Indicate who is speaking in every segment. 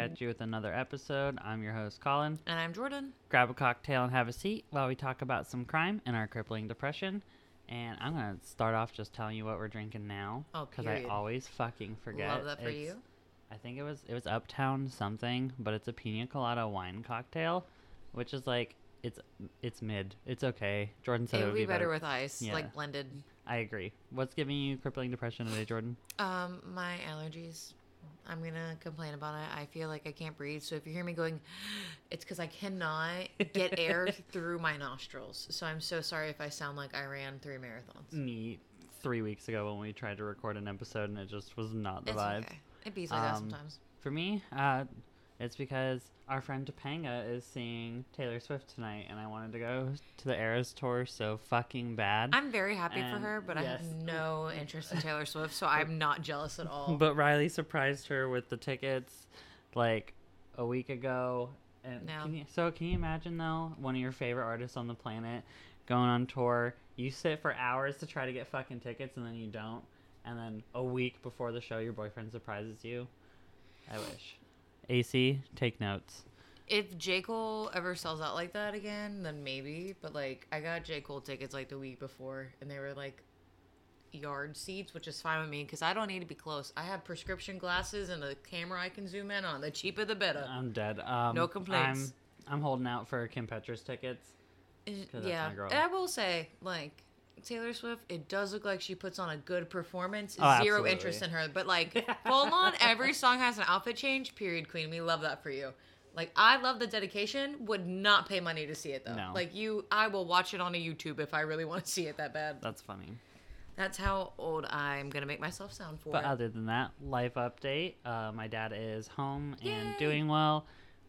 Speaker 1: C3 coming back at you with another episode. I'm your host, Collin.
Speaker 2: And I'm Jordyn.
Speaker 1: Grab a cocktail and have a seat while we talk about some crime and our crippling depression. And I'm going to start off just telling you what we're drinking now.
Speaker 2: Oh,
Speaker 1: Because I always fucking forget.
Speaker 2: Love that for
Speaker 1: It's-
Speaker 2: you.
Speaker 1: I think it was it was Uptown something, but it's a pina colada wine cocktail, which is like it's it's mid. It's okay. Jordyn said
Speaker 2: It
Speaker 1: it
Speaker 2: would
Speaker 1: would
Speaker 2: be better with ice,
Speaker 1: Yeah.
Speaker 2: like blended.
Speaker 1: I agree. What's giving you crippling depression today, Jordyn?
Speaker 2: Um, my allergies. I'm gonna complain about it. I feel like I can't breathe. So if you hear me going, it's because I cannot get air through my nostrils. So I'm so sorry if I sound like I ran three marathons.
Speaker 1: Me three weeks ago when we tried to record an episode and it just was not the
Speaker 2: It's
Speaker 1: vibe.
Speaker 2: okay. It beats like that
Speaker 1: Um,
Speaker 2: sometimes.
Speaker 1: For me, uh, it's because our friend Topanga is seeing Taylor Swift tonight, and I wanted to go to the Eras tour so fucking bad.
Speaker 2: I'm very happy for her, but I have no interest in Taylor Swift, so I'm not jealous at all.
Speaker 1: But Riley surprised her with the tickets like a week ago. And
Speaker 2: No.
Speaker 1: can you, so can you imagine though, one of your favorite artists on the planet going on tour, you sit for hours to try to get fucking tickets and then you don't, and then a week before the show your boyfriend surprises you. I wish. AC, take notes.
Speaker 2: if J. Cole ever sells out like that again, then maybe. But like, I got J. Cole tickets like the week before, and they were like yard seats, which is fine with me because I don't need to be close. I have prescription glasses and a camera I can zoom in on. The cheaper the better.
Speaker 1: I'm dead. Um,
Speaker 2: No complaints.
Speaker 1: I'm, I'm holding out for Kim Petras tickets.
Speaker 2: Yeah. I will say, like Taylor Swift, it does look like she puts on a good performance.
Speaker 1: Oh,
Speaker 2: Zero
Speaker 1: absolutely.
Speaker 2: interest in her, but like full on, every song has an outfit change. Period, Queen. We love that for you. Like I love the dedication. Would not pay money to see it though.
Speaker 1: No.
Speaker 2: Like you, I will watch it on a YouTube if I really want to see it that bad.
Speaker 1: That's funny.
Speaker 2: That's how old I'm gonna make myself sound for
Speaker 1: But
Speaker 2: it.
Speaker 1: other than that, life update. Uh, my dad is home and doing well.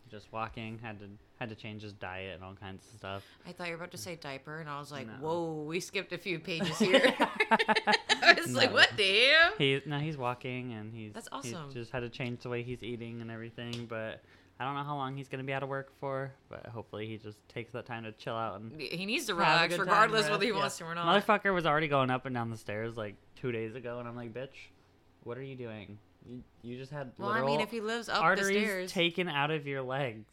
Speaker 1: Just walking. Had to had to change his diet and all kinds of stuff.
Speaker 2: I thought you were about to say diaper, and I was like,
Speaker 1: No.
Speaker 2: "Whoa, we skipped a few pages here." I was like, "What the hell?"
Speaker 1: He now he's walking and he's
Speaker 2: That's
Speaker 1: he's
Speaker 2: awesome.
Speaker 1: just had to change the way he's eating and everything. But I don't know how long he's gonna be out of work for. But hopefully he just takes that time to chill out and
Speaker 2: He needs to relax, regardless whether he
Speaker 1: rest.
Speaker 2: wants to or not.
Speaker 1: Motherfucker was already going up and down the stairs like two days ago, and I'm like, bitch, what are you doing? You, you just had
Speaker 2: Well, I mean, if he lives up the
Speaker 1: arteries
Speaker 2: stairs,
Speaker 1: taken out of your legs.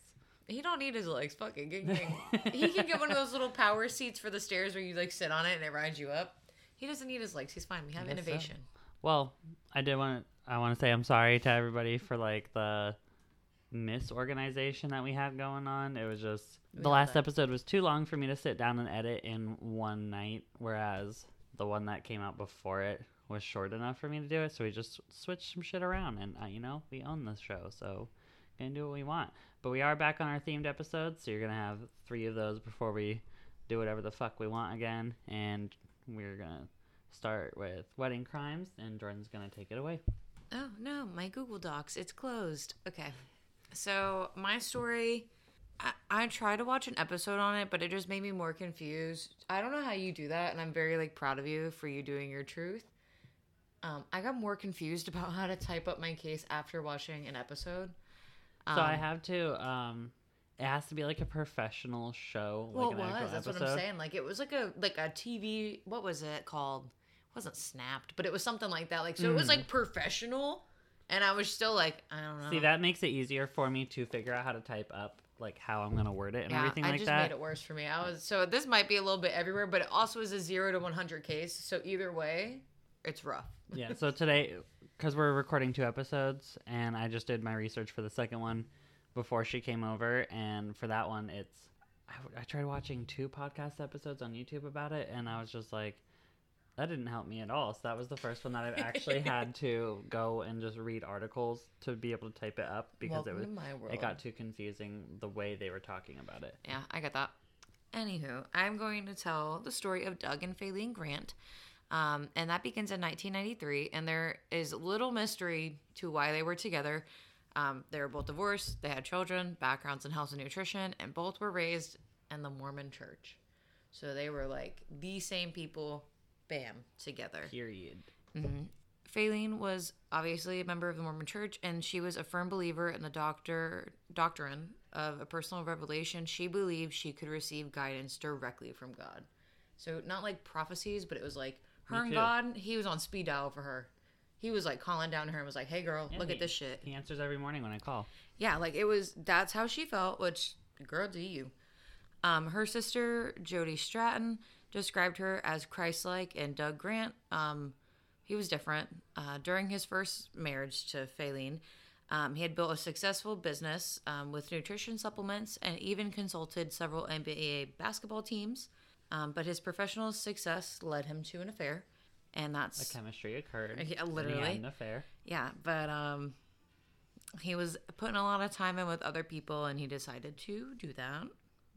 Speaker 2: He don't need his legs. Fucking gang. he can get one of those little power seats for the stairs where you like sit on it and it rides you up. He doesn't need his legs. He's fine. We have
Speaker 1: guess so.
Speaker 2: innovation.
Speaker 1: Well, I did want to. I want to say I'm sorry to everybody for like the misorganization that we had going on. It was just
Speaker 2: We
Speaker 1: the last
Speaker 2: that.
Speaker 1: episode was too long for me to sit down and edit in one night, whereas the one that came out before it was short enough for me to do it. So we just switched some shit around, and uh, you know we own this show, so gonna do what we want. But we are back on our themed episodes, so you're gonna have three of those before we do whatever the fuck we want again, and we're gonna start with wedding crimes, and Jordyn's gonna take it away.
Speaker 2: Oh no, my Google Docs, it's closed. Okay. So my story I, I tried to watch an episode on it, but it just made me more confused. I don't know how you do that, and I'm very like proud of you for you doing your truth. Um, I got more confused about how to type up my case after watching an episode.
Speaker 1: So I
Speaker 2: Um,
Speaker 1: have to. Um, it has to be like a professional show.
Speaker 2: Well,
Speaker 1: like
Speaker 2: it was. That's what I'm saying. Like it was like a like a TV. What was it called? It wasn't snapped, but it was something like that. Like so, it was
Speaker 1: Mm.
Speaker 2: like professional, and I was still like, I don't know.
Speaker 1: See, that makes it easier for me to figure out how to type up like how I'm gonna word it and
Speaker 2: yeah,
Speaker 1: everything
Speaker 2: I just
Speaker 1: that.
Speaker 2: made it worse for me. I was so this might be a little bit everywhere, but it also is a zero to 100 case. So either way, it's rough.
Speaker 1: yeah. So today, because we're recording two episodes, and I just did my research for the second one before she came over, and for that one, it's I, I tried watching two podcast episodes on YouTube about it, and I was just like. That didn't help me at all. So that was the first one that I've actually had to go and just read articles to be able to type it up because
Speaker 2: Welcome
Speaker 1: it was it got too confusing the way they were talking about it.
Speaker 2: Yeah, I get that. Anywho, I'm going to tell the story of Doug and Faylene Grant. Um, and that begins in 1993. And there is little mystery to why they were together. Um, they were both divorced, they had children, backgrounds in health and nutrition, and both were raised in the Mormon church. So they were like the same people, bam, together.
Speaker 1: Period.
Speaker 2: Mm-hmm. Faylene was obviously a member of the Mormon Church, and she was a firm believer in the doctor doctrine of a personal revelation. She believed she could receive guidance directly from God. So not like prophecies, but it was like her and. God. He was on speed dial for her. He was like calling down to her and was like, "Hey, girl,
Speaker 1: Yeah,
Speaker 2: look
Speaker 1: he-
Speaker 2: at this shit."
Speaker 1: He answers every morning when I call.
Speaker 2: Yeah, like it was. That's how she felt. Which, girl, do you? Um, her sister Jody Stratton described her as Christ-like, and Doug Grant, um, he was different. Uh, during his first marriage to Faylene, um, he had built a successful business um, with nutrition supplements and even consulted several NBA basketball teams. Um, but his professional success led him to an affair, and that's The
Speaker 1: chemistry occurred.
Speaker 2: Yeah,
Speaker 1: and he had
Speaker 2: literally.
Speaker 1: an affair.
Speaker 2: yeah. But um, he was putting a lot of time in with other people, and he decided to do that.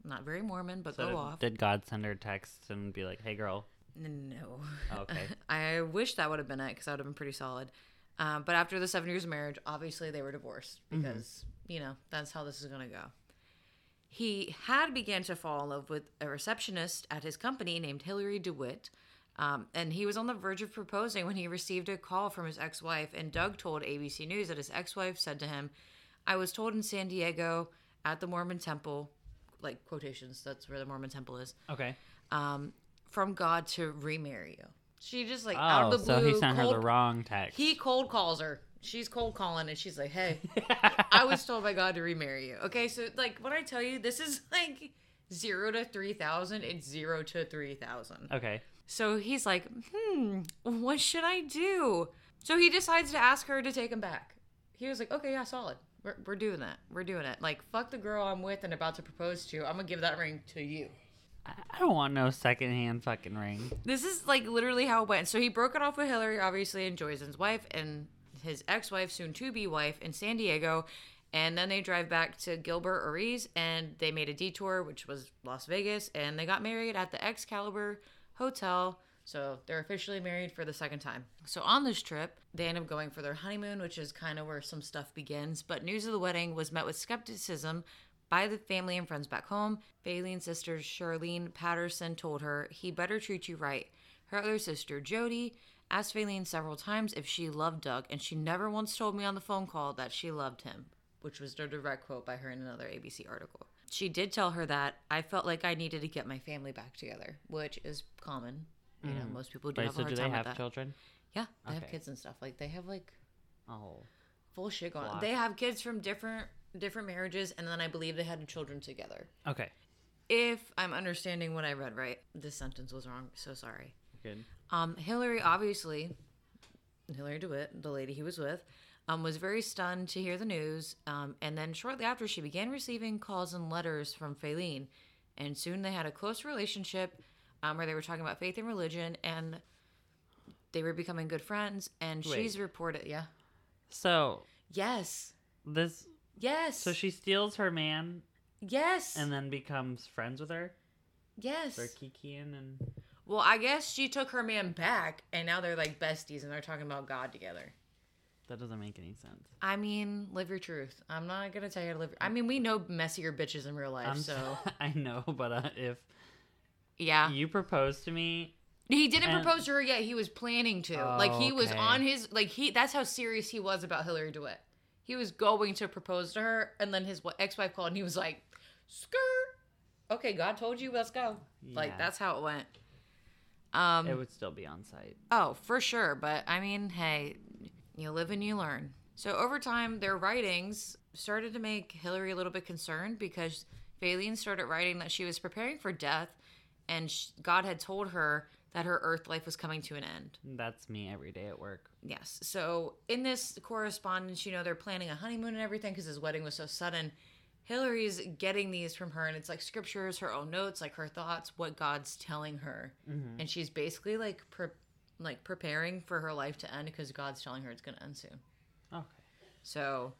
Speaker 2: Not very Mormon, but
Speaker 1: So
Speaker 2: go
Speaker 1: did,
Speaker 2: off.
Speaker 1: did God send her text and be like, "Hey, girl"?
Speaker 2: No.
Speaker 1: Oh, okay.
Speaker 2: I wish that would have been it because that would have been pretty solid. Um, but after the seven years of marriage, obviously they were divorced because, you know, that's how this is going to go. He had began to fall in love with a receptionist at his company named Hillary DeWitt. Um, and he was on the verge of proposing when he received a call from his ex wife. And Doug told ABC News that his ex wife said to him, I was told in San Diego at the Mormon temple, like quotations, that's where the Mormon temple is,
Speaker 1: Okay.
Speaker 2: um, from God to remarry you. She just like out
Speaker 1: Oh,
Speaker 2: of the
Speaker 1: so he sent her the wrong text.
Speaker 2: He cold calls her. She's cold calling, and she's like, "Hey, I was told by God to remarry you." Okay, so like when I tell you, this is like zero to three thousand. It's zero to three thousand.
Speaker 1: okay.
Speaker 2: So he's like, "Hmm, what should I do?" So he decides to ask her to take him back. He was like, "Okay, yeah, solid. We're, we're doing that. We're doing it. Like, fuck the girl I'm with and about to propose to. I'm gonna give that ring to you."
Speaker 1: I don't want no secondhand fucking ring.
Speaker 2: This is like literally how it went. So he broke it off with Hillary, obviously, and Joyce's wife and his ex-wife, soon to be wife, in San Diego. And then they drive back to Gilbert Oriz and they made a detour, which was Las Vegas, and they got married at the Excalibur Hotel. So they're officially married for the second time. So on this trip, they end up going for their honeymoon, which is kind of where some stuff begins. But news of the wedding was met with skepticism by the family and friends back home. Faylene's sister Charlene Patterson told her he better treat you right. Her other sister Jody asked Faylene several times if she loved Doug, and she never once told me on the phone call that she loved him, which was a direct quote by her in another ABC article. She did tell her that I felt like I needed to get my family back together, which is common. You know, mm. most people do
Speaker 1: Wait,
Speaker 2: have a
Speaker 1: so
Speaker 2: hard
Speaker 1: do they
Speaker 2: time
Speaker 1: have
Speaker 2: with that.
Speaker 1: children?
Speaker 2: Yeah, they have kids and stuff. Like they have like
Speaker 1: Oh.
Speaker 2: full shit going on. They have kids from different different marriages, and then I believe they had children together.
Speaker 1: Okay.
Speaker 2: If I'm understanding what I read right, this sentence was wrong. So sorry.
Speaker 1: Good.
Speaker 2: Um, Hillary, obviously, Hillary DeWitt, the lady he was with, um, was very stunned to hear the news. Um, and then shortly after, she began receiving calls and letters from Faylene. And soon they had a close relationship um, where they were talking about faith and religion, and they were becoming good friends. And
Speaker 1: Wait.
Speaker 2: she's reported, yeah.
Speaker 1: So
Speaker 2: Yes.
Speaker 1: this
Speaker 2: Yes.
Speaker 1: so she steals her man
Speaker 2: yes.
Speaker 1: and then becomes friends with her.
Speaker 2: yes.
Speaker 1: They're kikiing and
Speaker 2: Well, I guess she took her man back, and now they're like besties, and they're talking about God together.
Speaker 1: that doesn't make any sense.
Speaker 2: I mean, live your truth. I'm not gonna tell you how to live. I mean, we know messier bitches in real life,
Speaker 1: I'm
Speaker 2: so
Speaker 1: I know, but uh, if
Speaker 2: yeah.
Speaker 1: you proposed to me,
Speaker 2: He didn't
Speaker 1: and-
Speaker 2: propose to her yet. He was planning to.
Speaker 1: Oh,
Speaker 2: like he was on his like he. That's how serious he was about Hillary DeWitt. He was going to propose to her, and then his ex-wife called, and he was like, "Skirt." Okay, God told you, let's go. Like that's how it went. Um.
Speaker 1: it would still be on site.
Speaker 2: Oh, for sure. But I mean, hey, you live and you learn. So over time, their writings started to make Hillary a little bit concerned because Faylene started writing that she was preparing for death and sh- God had told her that her earth life was coming to an end.
Speaker 1: That's me every day at work.
Speaker 2: Yes. So in this correspondence, you know, they're planning a honeymoon and everything because his wedding was so sudden. Hillary's getting these from her, and it's like scriptures, her own notes, like her thoughts, what God's telling her, mm-hmm. and she's basically like, pre- like preparing for her life to end because God's telling her it's going to end soon.
Speaker 1: Okay.
Speaker 2: So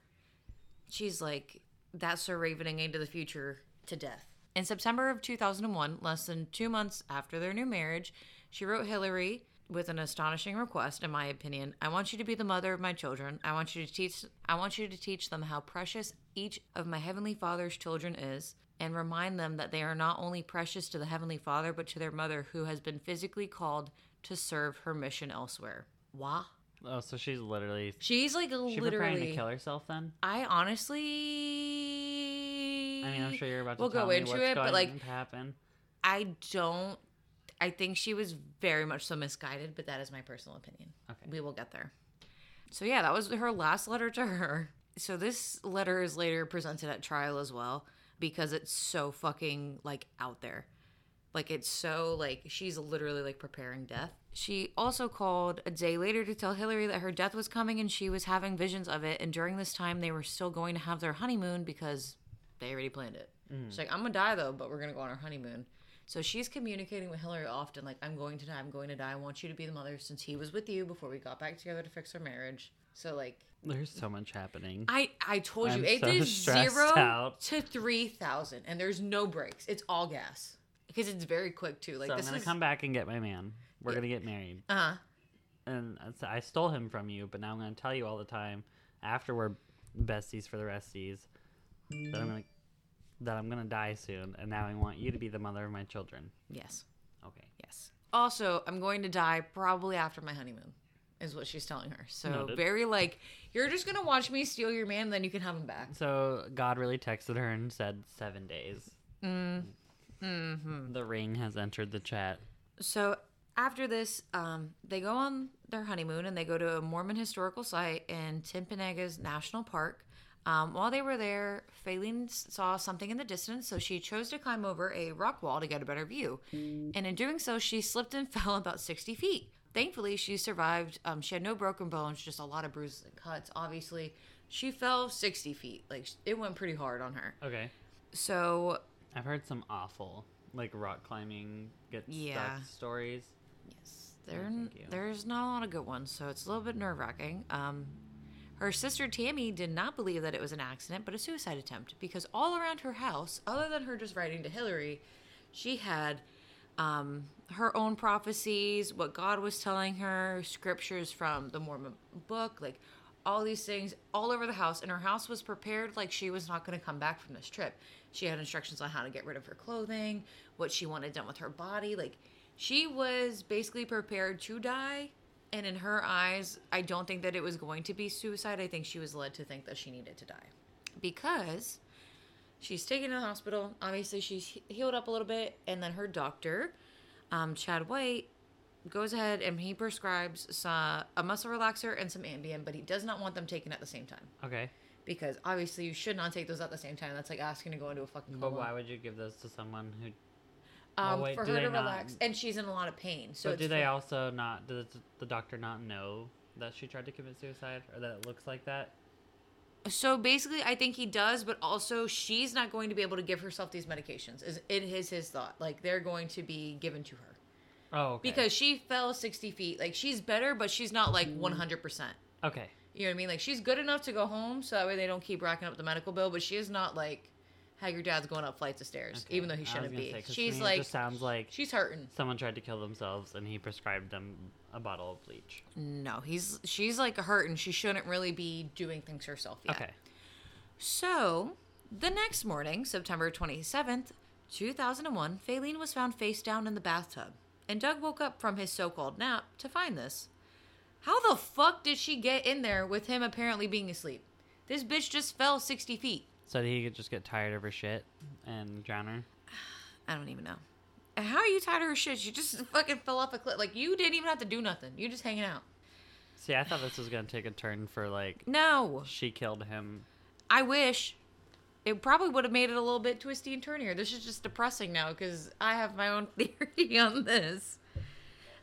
Speaker 2: she's like, that's her ravening into the future to death. In September of 2001, less than two months after their new marriage, she wrote Hillary with an astonishing request, in my opinion. I want you to be the mother of my children. I want you to teach I want you to teach them how precious each of my heavenly father's children is and remind them that they are not only precious to the heavenly father but to their mother who has been physically called to serve her mission elsewhere. Wah.
Speaker 1: Oh, so she's literally
Speaker 2: She's like
Speaker 1: she preparing
Speaker 2: literally
Speaker 1: to kill herself then?
Speaker 2: I honestly.
Speaker 1: I mean, I'm sure you're about to
Speaker 2: We'll
Speaker 1: tell
Speaker 2: go
Speaker 1: me
Speaker 2: into
Speaker 1: what's
Speaker 2: it, but, like,
Speaker 1: happen.
Speaker 2: I don't. I think she was very much so misguided, but that is my personal opinion.
Speaker 1: Okay.
Speaker 2: We will get there. So yeah, that was her last letter to her. So this letter is later presented at trial as well because it's so fucking like out there. Like it's so like she's literally like preparing death. She also called a day later to tell Hillary that her death was coming and she was having visions of it. And during this time, they were still going to have their honeymoon because they already planned it. Mm. She's like, I'm gonna die though, but we're gonna go on our honeymoon. So she's communicating with Hillary often, like, I'm going to die, I'm going to die. I want you to be the mother since he was with you before we got back together to fix our marriage. So like,
Speaker 1: There's so much happening.
Speaker 2: I I told you
Speaker 1: I'm
Speaker 2: it
Speaker 1: so
Speaker 2: is zero
Speaker 1: out.
Speaker 2: to three thousand, and there's no breaks. It's all gas because it's very quick too. Like
Speaker 1: so I'm gonna
Speaker 2: is
Speaker 1: come back and get my man. We're
Speaker 2: Yeah.
Speaker 1: gonna get married,
Speaker 2: uh huh.
Speaker 1: and I stole him from you. But now I'm gonna tell you all the time after we're besties for the resties that I'm gonna that I'm gonna die soon, and now I want you to be the mother of my children.
Speaker 2: Yes,
Speaker 1: Okay.
Speaker 2: yes. Also, I'm going to die probably after my honeymoon. Is what she's telling her. So
Speaker 1: Noted.
Speaker 2: very like you're just gonna watch me steal your man, then you can have him back.
Speaker 1: So God really texted her and said seven days.
Speaker 2: Mm. hmm
Speaker 1: The ring has entered the chat.
Speaker 2: So after this, um, they go on their honeymoon and they go to a Mormon historical site in Timpanogos National Park. Um, while they were there, s- saw something in the distance, so she chose to climb over a rock wall to get a better view. And in doing so, she slipped and fell about 60 feet. Thankfully, she survived. Um, she had no broken bones, just a lot of bruises and cuts. Obviously, she fell 60 feet. Like, it went pretty hard on her.
Speaker 1: Okay.
Speaker 2: So,
Speaker 1: I've heard some awful like rock climbing get
Speaker 2: Yeah.
Speaker 1: stuck stories.
Speaker 2: Yes, there, there's not a lot of good ones, so it's a little bit nerve wracking. Um, her sister Tammy did not believe that it was an accident, but a suicide attempt, because all around her house, other than her just writing to Hillary, she had um, her own prophecies, what God was telling her, scriptures from the Mormon book, like all these things all over the house. And her house was prepared like she was not going to come back from this trip. She had instructions on how to get rid of her clothing, what she wanted done with her body. Like she was basically prepared to die. And in her eyes, I don't think that it was going to be suicide. I think she was led to think that she needed to die because she's taken to the hospital. Obviously, she's healed up a little bit, and then her doctor, um, Chad White, goes ahead and he prescribes some, a muscle relaxer and some Ambien, but he does not want them taken at the same time
Speaker 1: Okay.
Speaker 2: because obviously you should not take those at the same time. That's like asking to go into a fucking
Speaker 1: But why would you give those to someone who?
Speaker 2: Um,
Speaker 1: wait,
Speaker 2: for her to
Speaker 1: not-
Speaker 2: relax, and she's in a lot of pain. So
Speaker 1: but do they
Speaker 2: for-
Speaker 1: also not? Does the doctor not know that she tried to commit suicide, or that it looks like that?
Speaker 2: So basically, I think he does, but also she's not going to be able to give herself these medications. Is it is his thought? Like they're going to be given to her
Speaker 1: Oh, okay.
Speaker 2: because she fell sixty feet. Like she's better, but she's not like one hundred percent.
Speaker 1: okay,
Speaker 2: You know what I mean? Like she's good enough to go home, so that way they don't keep racking up the medical bill. But she is not like how your dad's going up flights of stairs,
Speaker 1: okay.
Speaker 2: even though he shouldn't be.
Speaker 1: say,
Speaker 2: she's like
Speaker 1: just sounds like
Speaker 2: she's hurting.
Speaker 1: someone tried to kill themselves, and he prescribed them a bottle of bleach.
Speaker 2: No, he's she's like hurting. She shouldn't really be doing things herself yet.
Speaker 1: Okay.
Speaker 2: So, the next morning, September 27th, 2001, Faylene was found face down in the bathtub, and Doug woke up from his so called nap to find this. How the fuck did she get in there with him apparently being asleep? This bitch just fell 60 feet.
Speaker 1: So did he could just get tired of her shit and drown her?
Speaker 2: I don't even know. How are you tired of her shit? She just fucking fell off a cliff. Like, you didn't even have to do nothing. You just hanging out.
Speaker 1: See, I thought this was gonna take a turn for like
Speaker 2: No.
Speaker 1: she killed him.
Speaker 2: I wish. It probably would have made it a little bit twisty and turnier. This is just depressing now because I have my own theory on this.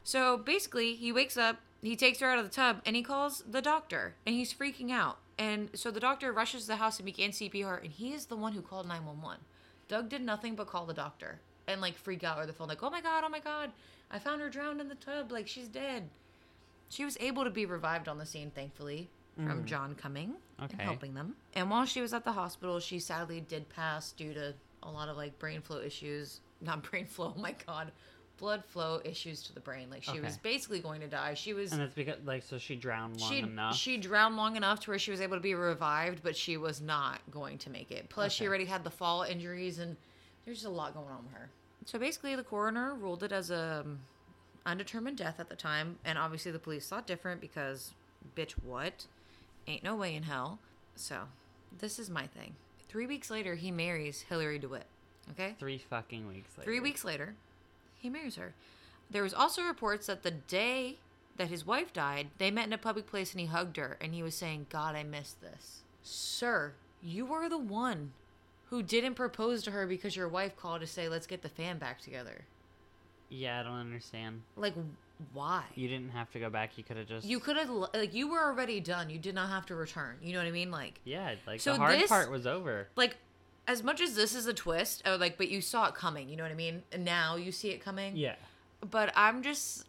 Speaker 2: So basically, he wakes up, he takes her out of the tub, and he calls the doctor, and he's freaking out. And so the doctor rushes to the house and begins CPR, and he is the one who called 911. Doug did nothing but call the doctor and like freak out over the phone, like, oh my God, oh my God, I found her drowned in the tub, like she's dead. She was able to be revived on the scene, thankfully, from mm. John coming and helping them. And while she was at the hospital, she sadly did pass due to a lot of like brain flow issues. Not brain flow, oh my god. Blood flow issues to the brain. Like she was basically going to die. She was
Speaker 1: And it's because like so she drowned long
Speaker 2: she
Speaker 1: enough.
Speaker 2: she drowned long enough to where she was able to be revived, but she was not going to make it. Plus, she already had the fall injuries, and there's just a lot going on with her. So basically, the coroner ruled it as a um, undetermined death at the time, and obviously the police thought different because, bitch, what? Ain't no way in hell. So, this is my thing. Three weeks later, he marries Hillary DeWitt. Okay.
Speaker 1: Three fucking weeks later.
Speaker 2: Three weeks later, he marries her. There was also reports that the day that his wife died, they met in a public place and he hugged her and he was saying, God, I miss this. Sir, you are the one who didn't propose to her because your wife called to say, let's get the fan back together.
Speaker 1: Yeah, I don't understand.
Speaker 2: Like, why?
Speaker 1: You didn't have to go back. You could have just.
Speaker 2: You could have, like, you were already done. You did not have to return. You know what I mean? Like,
Speaker 1: Yeah, like
Speaker 2: So
Speaker 1: the hard
Speaker 2: this-
Speaker 1: part was over.
Speaker 2: like, as much as this is a twist, like, but you saw it coming. You know what I mean? And now you see it coming.
Speaker 1: Yeah.
Speaker 2: but I'm just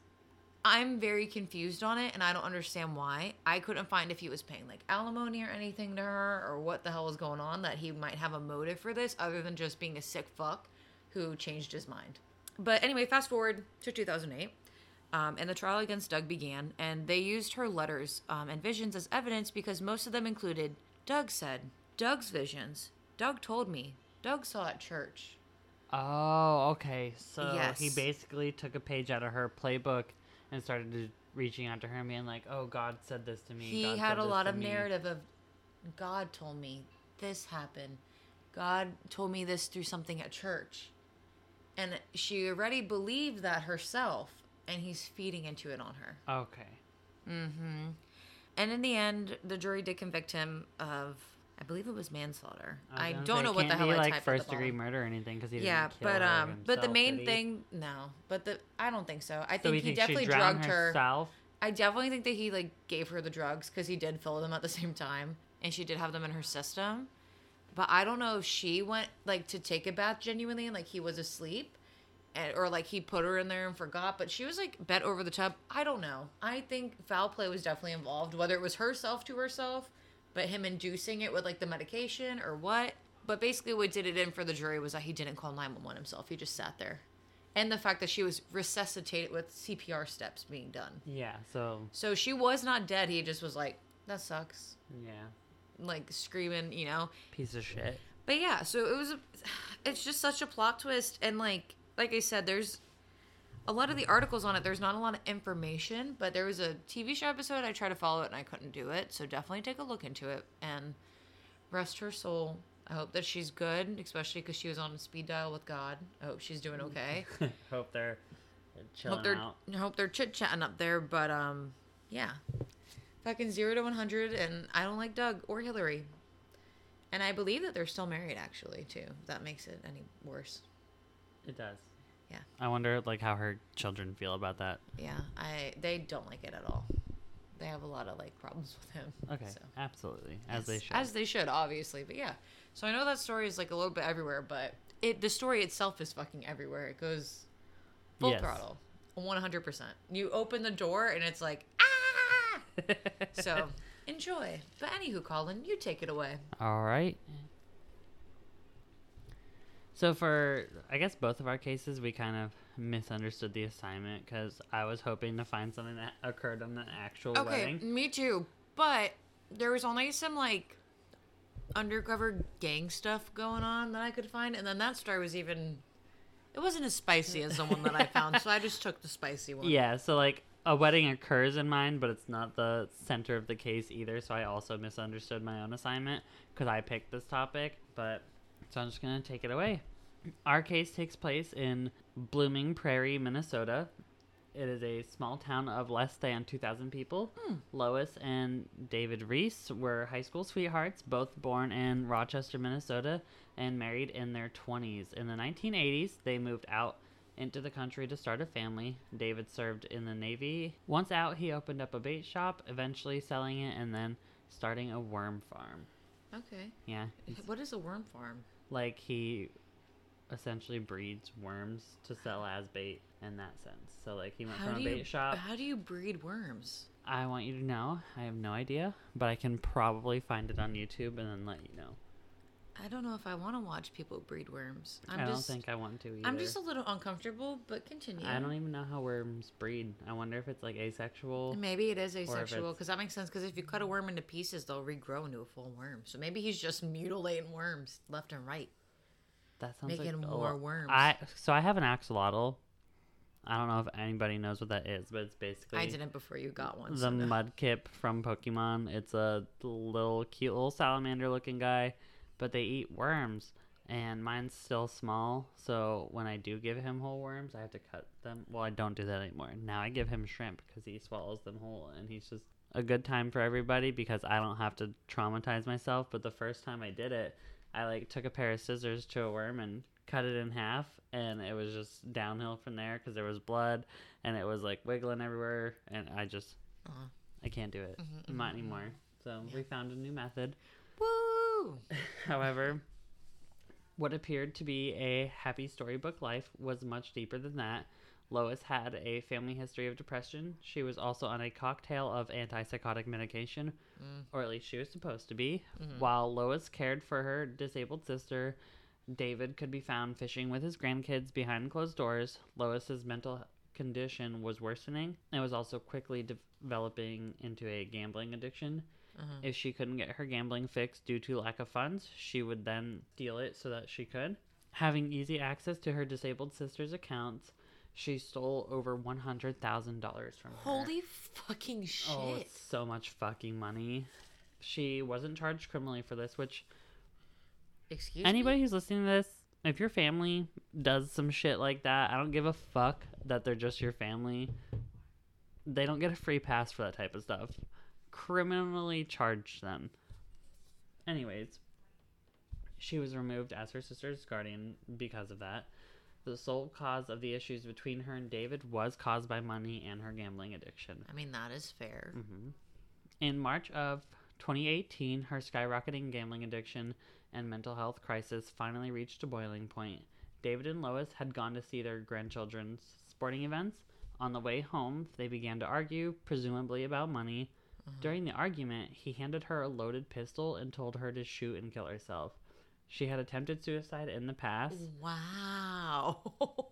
Speaker 2: I'm very confused on it and I don't understand why. I couldn't find if he was paying like alimony or anything to her or what the hell was going on that he might have a motive for this other than just being a sick fuck who changed his mind. But anyway, fast forward to 2008. Um, and the trial against Doug began, and they used her letters um, and visions as evidence because most of them included Doug said, Doug's visions. Doug told me. Doug saw at church.
Speaker 1: Oh, okay. So he basically took a page out of her playbook and started to, reaching out to her and being like, "Oh, God said this to me."
Speaker 2: he
Speaker 1: God
Speaker 2: had a lot of
Speaker 1: me."
Speaker 2: narrative of god told me this happened god told me this through something at church and she already believed that herself and he's feeding into it on her
Speaker 1: Okay. Mm hmm.
Speaker 2: And in the end the jury did convict him of i believe it was manslaughter
Speaker 1: was
Speaker 2: i, don't know what the hell
Speaker 1: be
Speaker 2: I
Speaker 1: like
Speaker 2: typed
Speaker 1: first degree murder or anything because he
Speaker 2: yeah
Speaker 1: didn't kill
Speaker 2: but
Speaker 1: her
Speaker 2: um but the main thing no but the i don't think so i
Speaker 1: So
Speaker 2: think he definitely drugged her
Speaker 1: herself.
Speaker 2: I definitely think that he like gave her the drugs because he did fill them at the same time, and she did have them in her system. But I don't know if she went like to take a bath genuinely, and like he was asleep, and, or like he put her in there and forgot. But she was like bent over the tub. I don't know. I think foul play was definitely involved, whether it was herself to herself, but him inducing it with like the medication or what. But basically, what did it in for the jury was that he didn't call nine one one himself. He just sat there, and the fact that she was resuscitated with CPR steps being done.
Speaker 1: Yeah. So
Speaker 2: So she was not dead. He just was like, that sucks.
Speaker 1: yeah,
Speaker 2: Like screaming, you know.
Speaker 1: piece of shit.
Speaker 2: But yeah, so it was a, it's just such a plot twist and like like I said there's a lot of the articles on it there's not a lot of information, but there was a TV show episode I tried to follow it and I couldn't do it. So definitely take a look into it and rest her soul. I hope that she's good, especially cuz she was on a speed dial with God. I hope she's doing okay.
Speaker 1: Hope they're chilling
Speaker 2: hope they're
Speaker 1: out.
Speaker 2: hope they're chit chatting up there, but um, yeah, fucking zero to one hundred, and I don't like Doug or Hillary, and I believe that they're still married actually too. If that makes it any worse.
Speaker 1: It does.
Speaker 2: Yeah.
Speaker 1: I wonder like how her children feel about that.
Speaker 2: Yeah, I they don't like it at all. They have a lot of like problems with him.
Speaker 1: Okay.
Speaker 2: so.
Speaker 1: Absolutely. As they should.
Speaker 2: As they should, obviously. But yeah. So I know that story is like a little bit everywhere, but it the story itself is fucking everywhere. It goes full
Speaker 1: Yes.
Speaker 2: throttle. One hundred percent. You open the door and it's like ah So enjoy. But anywho, Collin, you take it away.
Speaker 1: All right. So for I guess both of our cases, we kind of misunderstood the assignment because I was hoping to find something that occurred on the actual
Speaker 2: Okay,
Speaker 1: wedding.
Speaker 2: me too. But there was only some like undercover gang stuff going on that I could find, and then that story was even it wasn't as spicy as the one that I found, so I just took the spicy one.
Speaker 1: Yeah. So like a wedding occurs in mine, but it's not the center of the case either. So I also misunderstood my own assignment because I picked this topic. But so I'm just gonna take it away. Our case takes place in Blooming Prairie, Minnesota. It is a small town of less than 2,000 people. Hmm. Lois and David Riess were high school sweethearts, both born in Rochester, Minnesota, and married in their 20s. In the 1980s, they moved out into the country to start a family. David served in the Navy. Once out, he opened up a bait shop, eventually selling it, and then starting a worm farm.
Speaker 2: Okay.
Speaker 1: Yeah,
Speaker 2: What is a worm farm?
Speaker 1: like he essentially breeds worms to sell as bait in that sense. So like he went
Speaker 2: How
Speaker 1: from
Speaker 2: do
Speaker 1: a
Speaker 2: you
Speaker 1: bait shop.
Speaker 2: how do you breed worms?
Speaker 1: I want you to know, I have no idea, but I can probably find it on YouTube and then let you know.
Speaker 2: I don't know if I want to watch people breed worms. I'm
Speaker 1: I don't
Speaker 2: just
Speaker 1: think I want to either.
Speaker 2: I'm just a little uncomfortable, but continue.
Speaker 1: I don't even know how worms breed. I wonder if it's like asexual.
Speaker 2: Maybe it is asexual because that makes sense. Because if you cut a worm into pieces, they'll regrow into a full worm. So maybe he's just mutilating worms left and right.
Speaker 1: That sounds
Speaker 2: Making
Speaker 1: like a
Speaker 2: more worms.
Speaker 1: I so I have an axolotl. I don't know if anybody knows what that is, but it's basically
Speaker 2: I didn't before you got one.
Speaker 1: the
Speaker 2: so no.
Speaker 1: mudkip from Pokemon. It's a little cute little salamander looking guy, but they eat worms. and mine's still small. So when I do give him whole worms, I have to cut them. Well, I don't do that anymore. Now I give him shrimp because he swallows them whole, and he's just a good time for everybody because I don't have to traumatize myself. But the first time I did it, I like took a pair of scissors to a worm and cut it in half, and it was just downhill from there because there was blood and it was like wiggling everywhere, and I just
Speaker 2: Aw.
Speaker 1: I can't do it.
Speaker 2: Mhm,
Speaker 1: Not
Speaker 2: mhm,
Speaker 1: anymore. So we found a new method.
Speaker 2: Woo!
Speaker 1: However, what appeared to be a happy storybook life was much deeper than that. Lois had a family history of depression. She was also on a cocktail of antipsychotic medication,
Speaker 2: Mm.
Speaker 1: or at least she was supposed to be.
Speaker 2: Mhm.
Speaker 1: While Lois cared for her disabled sister, David could be found fishing with his grandkids behind closed doors. Lois's mental condition was worsening and was also quickly developing into a gambling addiction.
Speaker 2: Mhm.
Speaker 1: If she couldn't get her gambling fixed due to lack of funds, she would then steal it so that she could. Having easy access to her disabled sister's accounts, she stole over $100,000 from her.
Speaker 2: Holy fucking oh, shit!
Speaker 1: Oh, so much fucking money. She wasn't charged criminally for this, which
Speaker 2: Excuse
Speaker 1: anybody
Speaker 2: me.
Speaker 1: who's listening to this, if your family does some shit like that, I don't give a fuck that they're just your family. They don't get a free pass for that type of stuff. Criminally charge them. Anyways, she was removed as her sister's guardian because of that. The sole cause of the issues between her and David was caused by money and her gambling addiction.
Speaker 2: I mean, that is fair.
Speaker 1: hmm In March of 2018, her skyrocketing gambling addiction and mental health crisis finally reached a boiling point. David and Lois had gone to see their grandchildren's sporting events. On the way home, they began to argue, presumably about money. During the argument, he handed her a loaded pistol and told her to shoot and kill herself. She had attempted suicide in the past.
Speaker 2: Wow.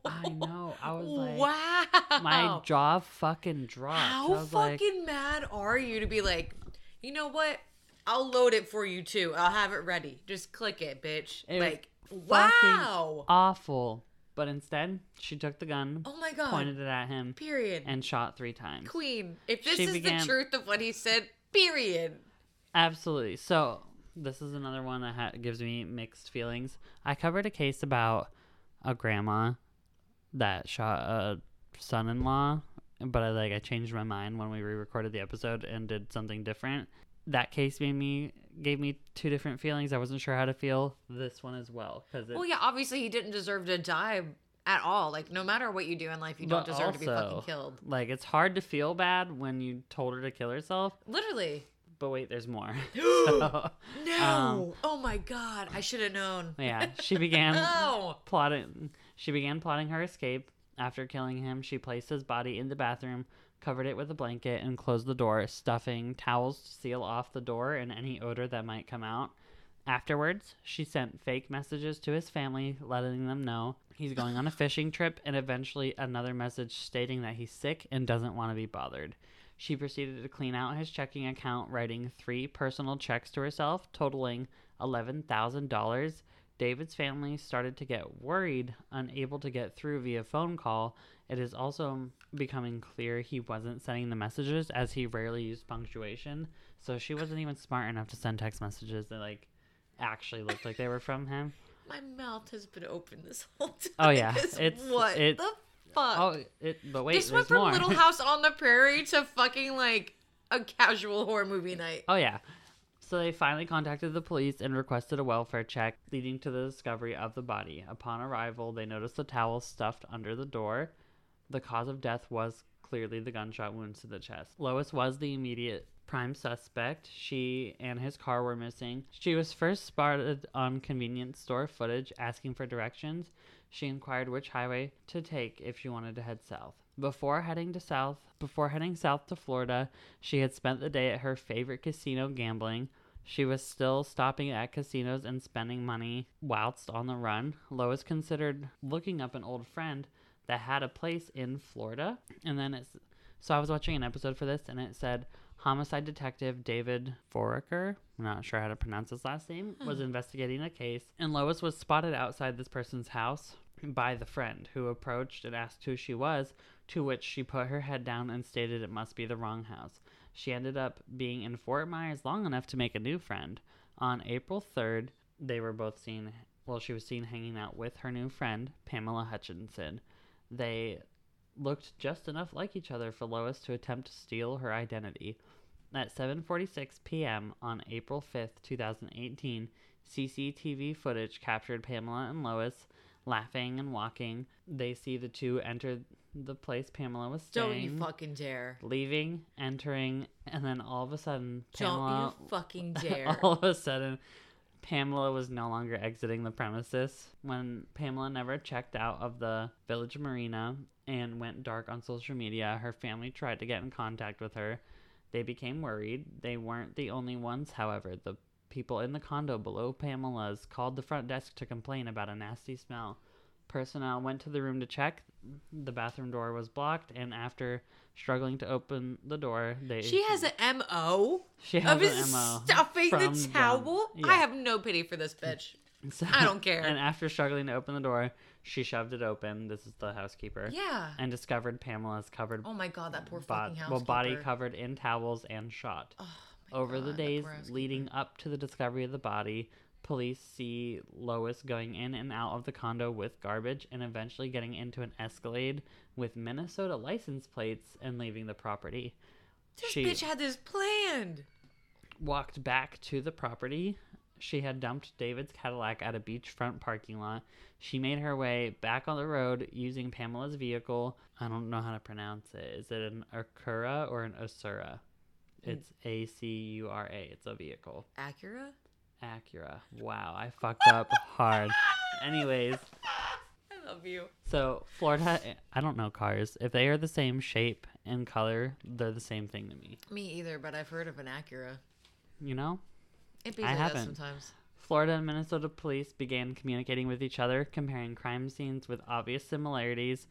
Speaker 1: I know. I was like,
Speaker 2: wow.
Speaker 1: my jaw fucking dropped.
Speaker 2: How
Speaker 1: was like,
Speaker 2: fucking mad are you to be like, you know what? I'll load it for you too. I'll have it ready. Just click it, bitch.
Speaker 1: It
Speaker 2: like,
Speaker 1: fucking
Speaker 2: wow.
Speaker 1: awful. But instead, she took the gun,
Speaker 2: Oh my god.
Speaker 1: pointed it at him,
Speaker 2: Period.
Speaker 1: and shot three times.
Speaker 2: Queen. If this
Speaker 1: She
Speaker 2: is
Speaker 1: began-
Speaker 2: the truth of what he said, period.
Speaker 1: Absolutely. So this is another one that ha- gives me mixed feelings. I covered a case about a grandma that shot a son-in-law, but I like I changed my mind when we re-recorded the episode and did something different. That case made me gave me two different feelings. I wasn't sure how to feel this one as well because
Speaker 2: Well, yeah, obviously he didn't deserve to die at all. Like, no matter what you do in life, you don't deserve to be fucking killed.
Speaker 1: like it's hard to feel bad when you told her to kill herself.
Speaker 2: Literally.
Speaker 1: But wait, there's more.
Speaker 2: no.
Speaker 1: Um,
Speaker 2: oh my god. I should have known.
Speaker 1: yeah, she began
Speaker 2: No.
Speaker 1: plotting she began plotting her escape after killing him she placed his body in the bathroom covered it with a blanket and closed the door stuffing towels to seal off the door and any odor that might come out afterwards she sent fake messages to his family letting them know he's going on a fishing trip and eventually another message stating that he's sick and doesn't want to be bothered she proceeded to clean out his checking account writing three personal checks to herself totaling $11000 David's family started to get worried, unable to get through via phone call. It is also becoming clear he wasn't sending the messages as he rarely used punctuation. So she wasn't even smart enough to send text messages that like actually looked like they were from him.
Speaker 2: My mouth has been open this whole oh, time.
Speaker 1: Oh, yeah. It's-
Speaker 2: what
Speaker 1: it-
Speaker 2: the fuck?
Speaker 1: Oh, it but wait,
Speaker 2: this went from
Speaker 1: more.
Speaker 2: Little House on the Prairie to fucking like a casual horror movie night.
Speaker 1: Oh yeah. So they finally contacted the police and requested a welfare check, leading to the discovery of the body. Upon arrival, they noticed the towel stuffed under the door. The cause of death was clearly the gunshot wounds to the chest. Lois was the immediate prime suspect. She and his car were missing. She was first spotted on convenience store footage asking for directions. She inquired which highway to take if she wanted to head south. Before heading to south, before heading south to Florida, she had spent the day at her favorite casino gambling. She was still stopping at casinos and spending money whilst on the run. Lois considered looking up an old friend that had a place in Florida. And then it's so I was watching an episode for this and it said homicide detective David Foraker, I'm not sure how to pronounce his last name, hmm. was investigating a case and Lois was spotted outside this person's house by the friend who approached and asked who she was, to which she put her head down and stated it must be the wrong house. She ended up being in Fort Myers long enough to make a new friend. On April 3rd, they were both seen well, she was seen hanging out with her new friend, Pamela Hutchinson. They looked just enough like each other for Lois to attempt to steal her identity. At 7:46 p.m. on April 5th, 2018, CCTV footage captured Pamela and Lois laughing and walking. They see the two enter the place Pamela was
Speaker 2: Don't
Speaker 1: staying,
Speaker 2: you fucking dare.
Speaker 1: leaving, entering, and then all of a sudden, Pamela
Speaker 2: Don't you fucking dare.
Speaker 1: all of a sudden, Pamela was no longer exiting the premises. When Pamela never checked out of the village marina and went dark on social media, her family tried to get in contact with her. They became worried. They weren't the only ones, however. The people in the condo below Pamela's called the front desk to complain about a nasty smell. Personnel went to the room to check. The bathroom door was blocked, and after struggling to open the door, they
Speaker 2: She has an MO
Speaker 1: she has
Speaker 2: of
Speaker 1: an MO
Speaker 2: stuffing the towel.
Speaker 1: Yeah.
Speaker 2: I have no pity for this bitch.
Speaker 1: So-
Speaker 2: I don't care.
Speaker 1: And after struggling to open the door, she shoved it open. This is the housekeeper.
Speaker 2: Yeah.
Speaker 1: And discovered Pamela's covered
Speaker 2: Oh my god, that poor
Speaker 1: bod-
Speaker 2: fucking
Speaker 1: well, body covered in towels and shot.
Speaker 2: Oh
Speaker 1: Over the
Speaker 2: God, that
Speaker 1: days leading up to the discovery of the body, police see Lois going in and out of the condo with garbage and eventually getting into an Escalade with Minnesota license plates and leaving the property.
Speaker 2: This
Speaker 1: she
Speaker 2: bitch had this planned.
Speaker 1: walked back to the property. She had dumped David's Cadillac at a beachfront parking lot. She made her way back on the road using Pamela's vehicle. I don't know how to pronounce it. Is it an Acura or an Acura? Mm. It's A C U R A. It's a vehicle.
Speaker 2: Acura?
Speaker 1: Acura. Wow, I fucked up hard. Anyways,
Speaker 2: I love you.
Speaker 1: so Florida, I don't know cars. If they are the same shape and color, they're the same thing to me.
Speaker 2: Me either, but I've heard of an Acura.
Speaker 1: You know?
Speaker 2: It be
Speaker 1: I
Speaker 2: like
Speaker 1: haven't.
Speaker 2: sometimes.
Speaker 1: Florida and Minnesota police began communicating with each other, comparing crime scenes with obvious similarities.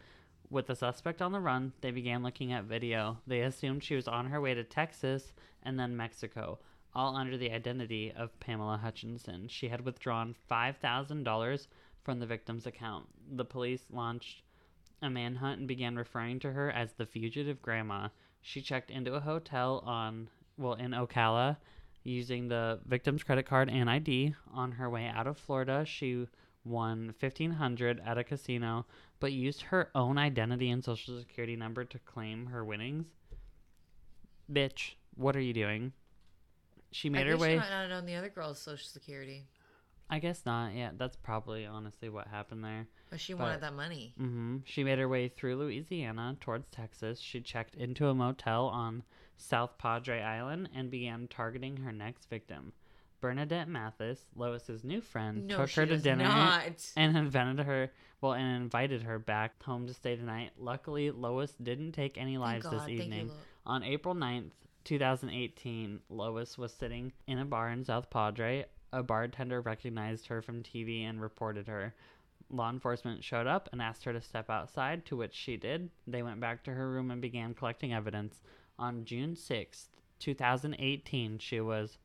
Speaker 1: With the suspect on the run, they began looking at video. They assumed she was on her way to Texas and then Mexico, all under the identity of Pamela Hutchinson. She had withdrawn $5,000 from the victim's account. The police launched a manhunt and began referring to her as the fugitive grandma. She checked into a hotel on, well, in Ocala using the victim's credit card and ID. On her way out of Florida, she won 1500 at a casino but used her own identity and social security number to claim her winnings. Bitch, what are you doing? She made
Speaker 2: I
Speaker 1: her way.
Speaker 2: She might not have known the other girl's social security,
Speaker 1: I guess not. Yeah, that's probably honestly what happened there.
Speaker 2: but she
Speaker 1: But-
Speaker 2: wanted that money.
Speaker 1: hmm She made her way through Louisiana towards Texas. She checked into a motel on South Padre Island and began targeting her next victim. Bernadette Mathis, Lois's new friend,
Speaker 2: No,
Speaker 1: took her to dinner
Speaker 2: not.
Speaker 1: and invited her well and invited her back home to stay the night. Luckily, Lois didn't take any lives this
Speaker 2: thank you,
Speaker 1: evening. On April 9th, 2018, Lois was sitting in a bar in South Padre. A bartender recognized her from TV and reported her. Law enforcement showed up and asked her to step outside, to which she did. They went back to her room and began collecting evidence. On June 6th, 2018, she was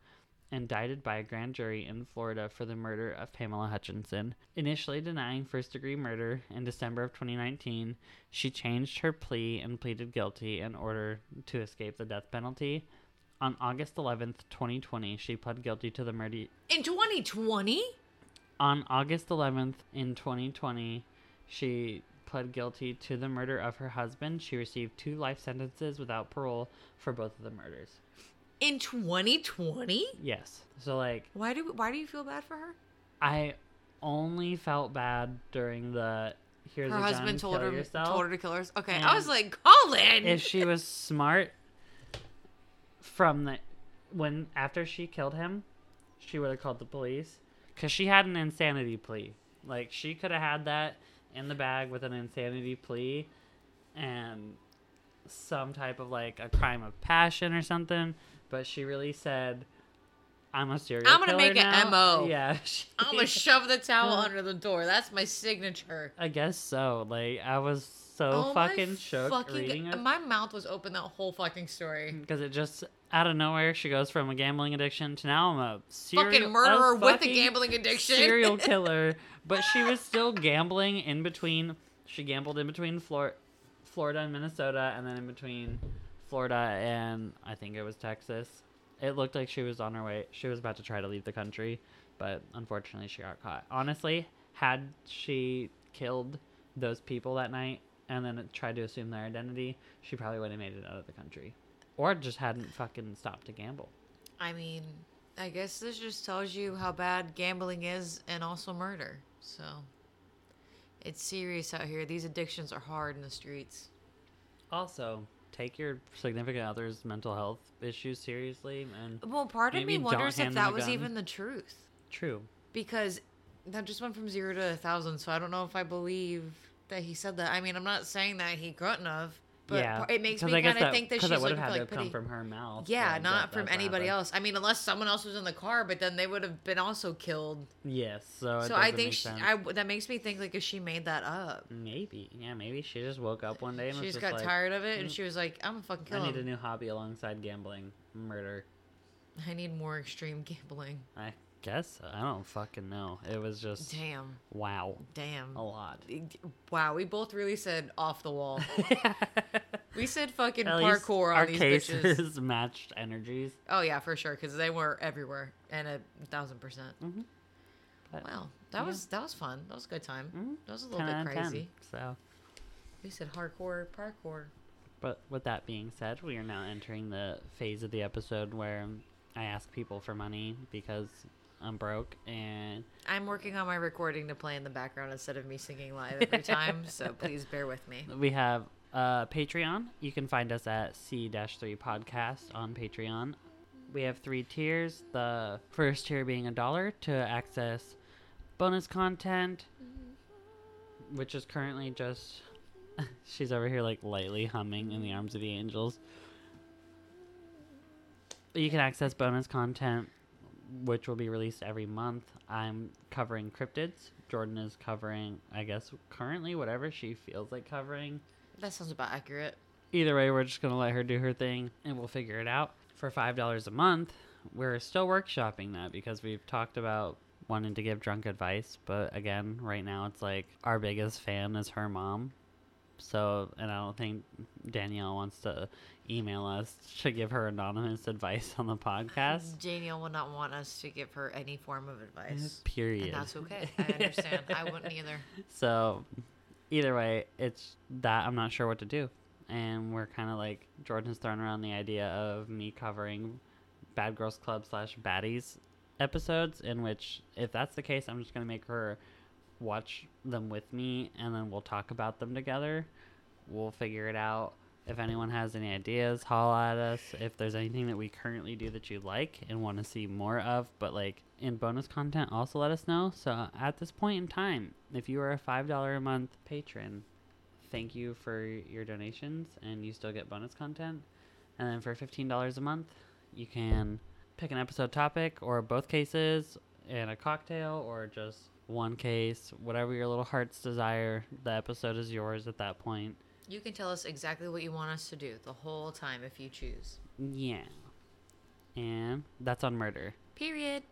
Speaker 1: indicted by a grand jury in Florida for the murder of Pamela Hutchinson. Initially denying first degree murder in December of 2019, she changed her plea and pleaded guilty in order to escape the death penalty. On August 11th, 2020, she pled guilty to the murder.
Speaker 2: In 2020?
Speaker 1: On August 11th in 2020, she pled guilty to the murder of her husband. She received two life sentences without parole for both of the murders.
Speaker 2: In 2020?
Speaker 1: Yes. So like
Speaker 2: Why do why do you feel bad for her?
Speaker 1: I only felt bad during the here's
Speaker 2: Her husband told her
Speaker 1: yourself.
Speaker 2: told her to kill her. Okay,
Speaker 1: And
Speaker 2: I was like, Collin.
Speaker 1: if she was smart from the when after she killed him, she would have called the police because she had an insanity plea. Like she could have had that in the bag with an insanity plea and some type of like a crime of passion or something. But she really said, "I'm a serial
Speaker 2: I'm gonna make
Speaker 1: now."
Speaker 2: MO.
Speaker 1: Yeah, she-
Speaker 2: I'm gonna shove the towel under the door. That's my signature.
Speaker 1: I guess so. Like I was so
Speaker 2: Oh
Speaker 1: fucking shook
Speaker 2: fucking
Speaker 1: reading it
Speaker 2: My mouth was open that whole fucking story.
Speaker 1: Mm, because it just out of nowhere she goes from a gambling addiction to now I'm a serial
Speaker 2: fucking murderer with a gambling addiction.
Speaker 1: serial killer. But she was still gambling in between. She gambled in between Flor- Florida and Minnesota, and then in between Florida and I think it was Texas. It looked like she was on her way. She was about to try to leave the country, but unfortunately she got caught. Honestly, had she killed those people that night and then tried to assume their identity, she probably would have made it out of the country. Or just hadn't fucking stopped to gamble.
Speaker 2: I mean, I guess this just tells you how bad gambling is and also murder. So it's serious out here. These addictions are hard in the streets.
Speaker 1: Also, take your significant other's mental health issues seriously and
Speaker 2: Well, part of me wonders if that was
Speaker 1: gun.
Speaker 2: even the truth.
Speaker 1: true.
Speaker 2: because that just went from zero to a thousand. So I don't know if I believe that he said that. I mean, I'm not saying that he couldn't have, but
Speaker 1: yeah,
Speaker 2: it makes me kind of think that she's
Speaker 1: would
Speaker 2: looking
Speaker 1: have
Speaker 2: for like
Speaker 1: to come from her mouth.
Speaker 2: yeah, not
Speaker 1: that-
Speaker 2: from anybody else. I mean, unless someone else was in the car, but then they would have been also killed.
Speaker 1: Yes, so
Speaker 2: so I think she. I that makes me think like if she made that up,
Speaker 1: maybe yeah maybe she just woke up one day and
Speaker 2: she
Speaker 1: was
Speaker 2: just got
Speaker 1: like,
Speaker 2: tired of it and
Speaker 1: "Mm,
Speaker 2: she was like, "I'm gonna fucking kill
Speaker 1: I need a new hobby alongside gambling, murder.
Speaker 2: I need more extreme gambling."
Speaker 1: I guess so. I don't fucking know. It was just
Speaker 2: Damn,
Speaker 1: wow,
Speaker 2: damn.
Speaker 1: a lot.
Speaker 2: Wow, we both really said off the wall. we said fucking
Speaker 1: At
Speaker 2: parkour on
Speaker 1: our
Speaker 2: these
Speaker 1: cases
Speaker 2: bitches.
Speaker 1: matched energies.
Speaker 2: Oh yeah, for sure, because they were everywhere and a thousand percent.
Speaker 1: Mhm. But,
Speaker 2: Wow, that
Speaker 1: yeah.
Speaker 2: was that was fun. That was a good time.
Speaker 1: mhm,
Speaker 2: That was a little
Speaker 1: 10
Speaker 2: bit
Speaker 1: of 10.
Speaker 2: crazy.
Speaker 1: So,
Speaker 2: We said hardcore parkour.
Speaker 1: but with that being said, we are now entering the phase of the episode where I ask people for money because I'm broke and
Speaker 2: I'm working on my recording to play in the background instead of me singing live every time, so please bear with me.
Speaker 1: We have uh, Patreon. You can find us at C-3 Podcast on Patreon. We have three tiers. The first tier being a dollar to access bonus content, which is currently just. She's over here like lightly humming in the arms of the angels. You can access bonus content, which will be released every month. I'm covering cryptids. Jordyn is covering, I guess, currently whatever she feels like covering.
Speaker 2: That sounds about accurate.
Speaker 1: Either way, we're just gonna let her do her thing, and we'll figure it out. For five dollars a month, we're still workshopping that because we've talked about wanting to give drunk advice, but again, right now it's like our biggest fan is her mom. So, and I don't think Danielle wants to email us to give her anonymous advice on the podcast.
Speaker 2: Danielle will not want us to give her any form of advice.
Speaker 1: Period.
Speaker 2: And that's okay. I understand. I wouldn't either.
Speaker 1: So, either way, it's that I'm not sure what to do. And we're kind of like, Jordyn's thrown around the idea of me covering Bad Girls Club slash Baddies episodes, in which, if that's the case, I'm just going to make her watch them with me and then we'll talk about them together. We'll figure it out. If anyone has any ideas, holla at us. If there's anything that we currently do that you like and want to see more of, but like in bonus content, also let us know. So at this point in time, if you are a $5 a month patron, thank you for your donations and you still get bonus content. And then for $15 a month, you can pick an episode topic or both cases and a cocktail or just one case, whatever your little heart's desire. The episode is yours at that point.
Speaker 2: You can tell us exactly what you want us to do the whole time if you choose.
Speaker 1: Yeah. And that's on murder.
Speaker 2: Period.